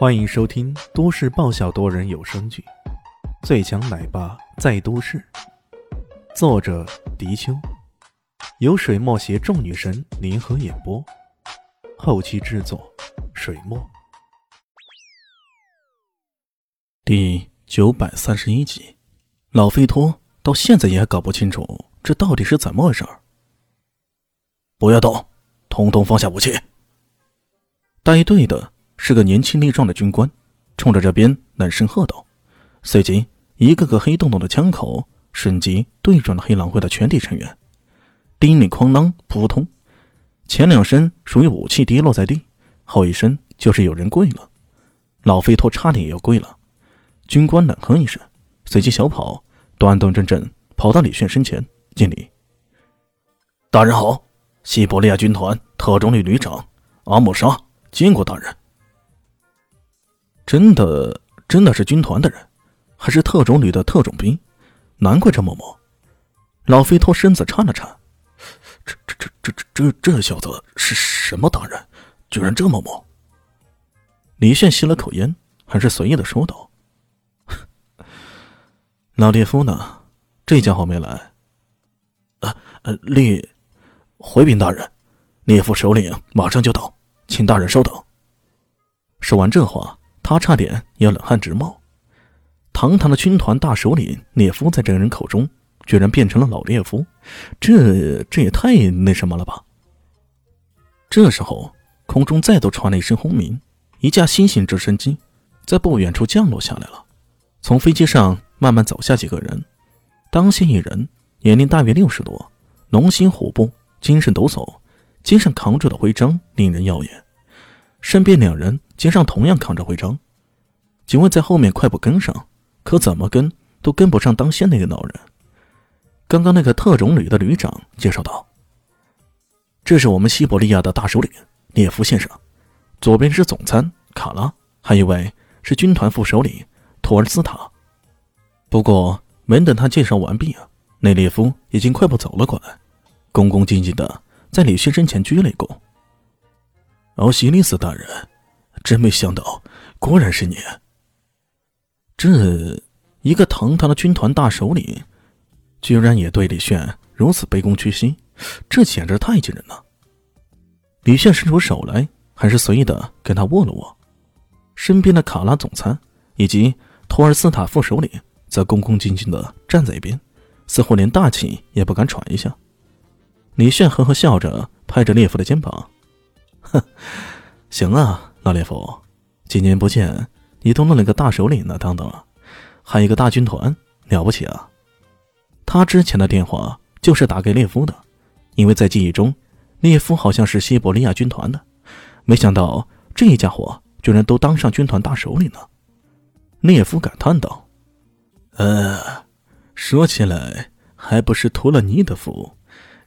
欢迎收听都市爆笑多人有声剧《最强奶爸在都市》，作者：迪秋，由水墨携众女神联合演播，后期制作：水墨。第九百三十一集，老费托到现在也搞不清楚这到底是怎么回事儿。不要动，统统放下武器。带队的。是个年轻力壮的军官，冲着这边冷声喝道，随即一个个黑洞洞的枪口瞬即对准了黑狼会的全体成员。叮铃哐啷，扑通，前两声属于武器跌落在地，后一声就是有人跪了。老飞托差点也要跪了。军官冷哼一声，随即小跑，端端正正跑到李炫身前敬礼：“大人好，西伯利亚军团特种旅旅长阿姆沙见过大人。”真的，真的是军团的人，还是特种旅的特种兵？难怪这么猛。老飞托身子颤了颤，这、这、这、这、这、这小子是什么大人？居然这么猛！李炫吸了口烟，还是随意的说道：“ 老列夫呢？这家伙没来。”呃呃，列回禀大人，列夫首领马上就到，请大人稍等。说完这话。他差点要冷汗直冒，堂堂的军团大首领列夫，在这个人口中居然变成了老列夫，这这也太那什么了吧！这时候，空中再度传来一声轰鸣，一架新型直升机在不远处降落下来了。从飞机上慢慢走下几个人，当先一人年龄大约六十多，龙心虎步，精神抖擞，肩上扛着的徽章令人耀眼。身边两人肩上同样扛着徽章，警卫在后面快步跟上，可怎么跟都跟不上当先那个老人。刚刚那个特种旅的旅长介绍道：“这是我们西伯利亚的大首领列夫先生，左边是总参卡拉，还有一位是军团副首领托尔斯塔。”不过没等他介绍完毕啊，那列夫已经快步走了过来，恭恭敬敬的在李旭身前鞠了一躬。奥西里斯大人，真没想到，果然是你。这一个堂堂的军团大首领，居然也对李炫如此卑躬屈膝，这简直太惊人了。李炫伸出手来，还是随意的跟他握了握。身边的卡拉总参以及托尔斯塔副首领则恭恭敬敬的站在一边，似乎连大气也不敢喘一下。李炫呵呵笑着，拍着列夫的肩膀。哼，行啊，老列夫，几年不见，你都弄了个大首领呢，当当，还一个大军团，了不起啊！他之前的电话就是打给列夫的，因为在记忆中，列夫好像是西伯利亚军团的，没想到这家伙居然都当上军团大首领了。列夫感叹道：“呃，说起来还不是托了你的福，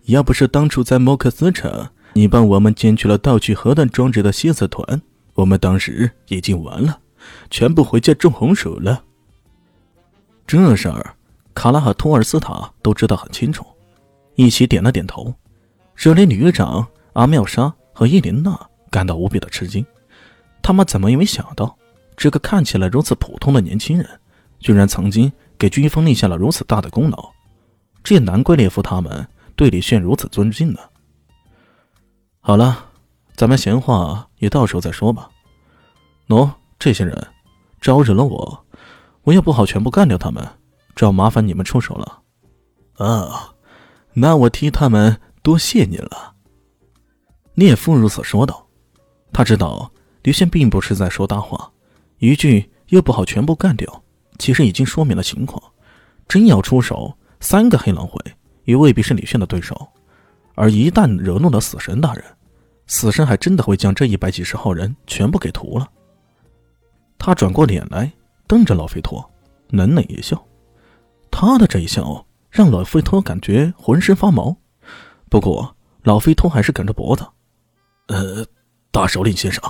要不是当初在莫克斯城。”你帮我们捡取了盗取核弹装置的蝎子团，我们当时已经完了，全部回家种红薯了。这事儿，卡拉和托尔斯塔都知道很清楚，一起点了点头。这连旅长阿妙莎和伊琳娜感到无比的吃惊，他们怎么也没想到，这个看起来如此普通的年轻人，居然曾经给军方立下了如此大的功劳。这也难怪列夫他们对李炫如此尊敬呢。好了，咱们闲话也到时候再说吧。喏，这些人招惹了我，我也不好全部干掉他们，只要麻烦你们出手了。啊，那我替他们多谢您了。聂夫如此说道。他知道刘宪并不是在说大话，一句又不好全部干掉，其实已经说明了情况。真要出手，三个黑狼会也未必是李炫的对手。而一旦惹怒了死神大人，死神还真的会将这一百几十号人全部给屠了。他转过脸来，瞪着老费托，冷冷一笑。他的这一笑让老费托感觉浑身发毛。不过老费托还是梗着脖子：“呃，大首领先生，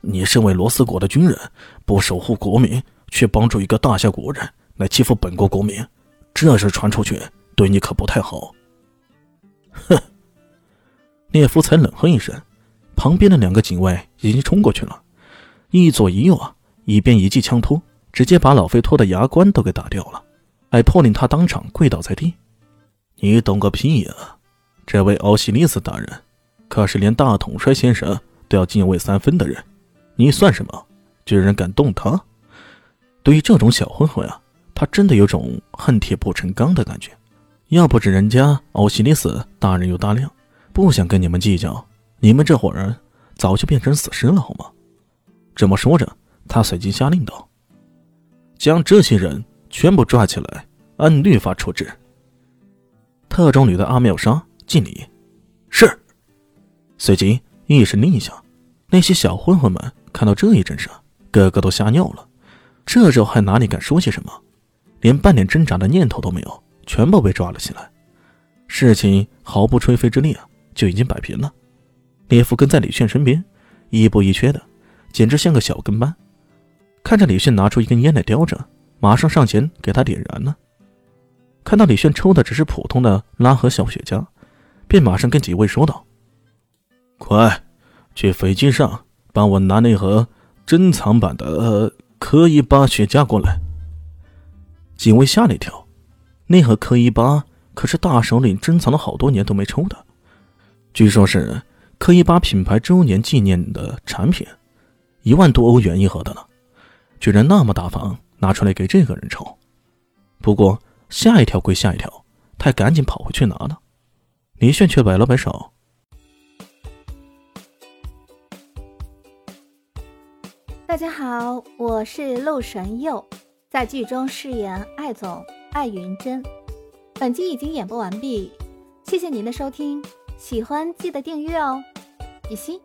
你身为罗斯国的军人，不守护国民，却帮助一个大夏国人来欺负本国国民，这事传出去对你可不太好。”哼。列夫才冷哼一声，旁边的两个警卫已经冲过去了，一左一右啊，一边一记枪托，直接把老费托的牙关都给打掉了，还迫令他当场跪倒在地。你懂个屁呀！这位奥西里斯大人，可是连大统帅先生都要敬畏三分的人，你算什么？居然敢动他！对于这种小混混啊，他真的有种恨铁不成钢的感觉。要不是人家奥西里斯大人有大量，不想跟你们计较，你们这伙人早就变成死尸了，好吗？这么说着，他随即下令道：“将这些人全部抓起来，按律法处置。”特种旅的阿妙莎敬礼，是。随即一声令下，那些小混混们看到这一阵势，个个都吓尿了。这时候还哪里敢说些什么？连半点挣扎的念头都没有。全部被抓了起来，事情毫不吹灰之力啊，就已经摆平了。列夫跟在李炫身边，一步一缺的，简直像个小跟班。看着李炫拿出一根烟来叼着，马上上前给他点燃了。看到李炫抽的只是普通的拉和小雪茄，便马上跟几位说道：“快，去飞机上帮我拿那盒珍藏版的科伊巴雪茄过来。”几位吓了一跳。那盒科伊巴可是大首领珍藏了好多年都没抽的，据说是可以把品牌周年纪念的产品，一万多欧元一盒的呢，居然那么大方拿出来给这个人抽。不过下一条归下一条，他赶紧跑回去拿了。李炫却摆了摆手：“大家好，我是陆神佑，在剧中饰演艾总。”艾云珍，本集已经演播完毕，谢谢您的收听，喜欢记得订阅哦，比心。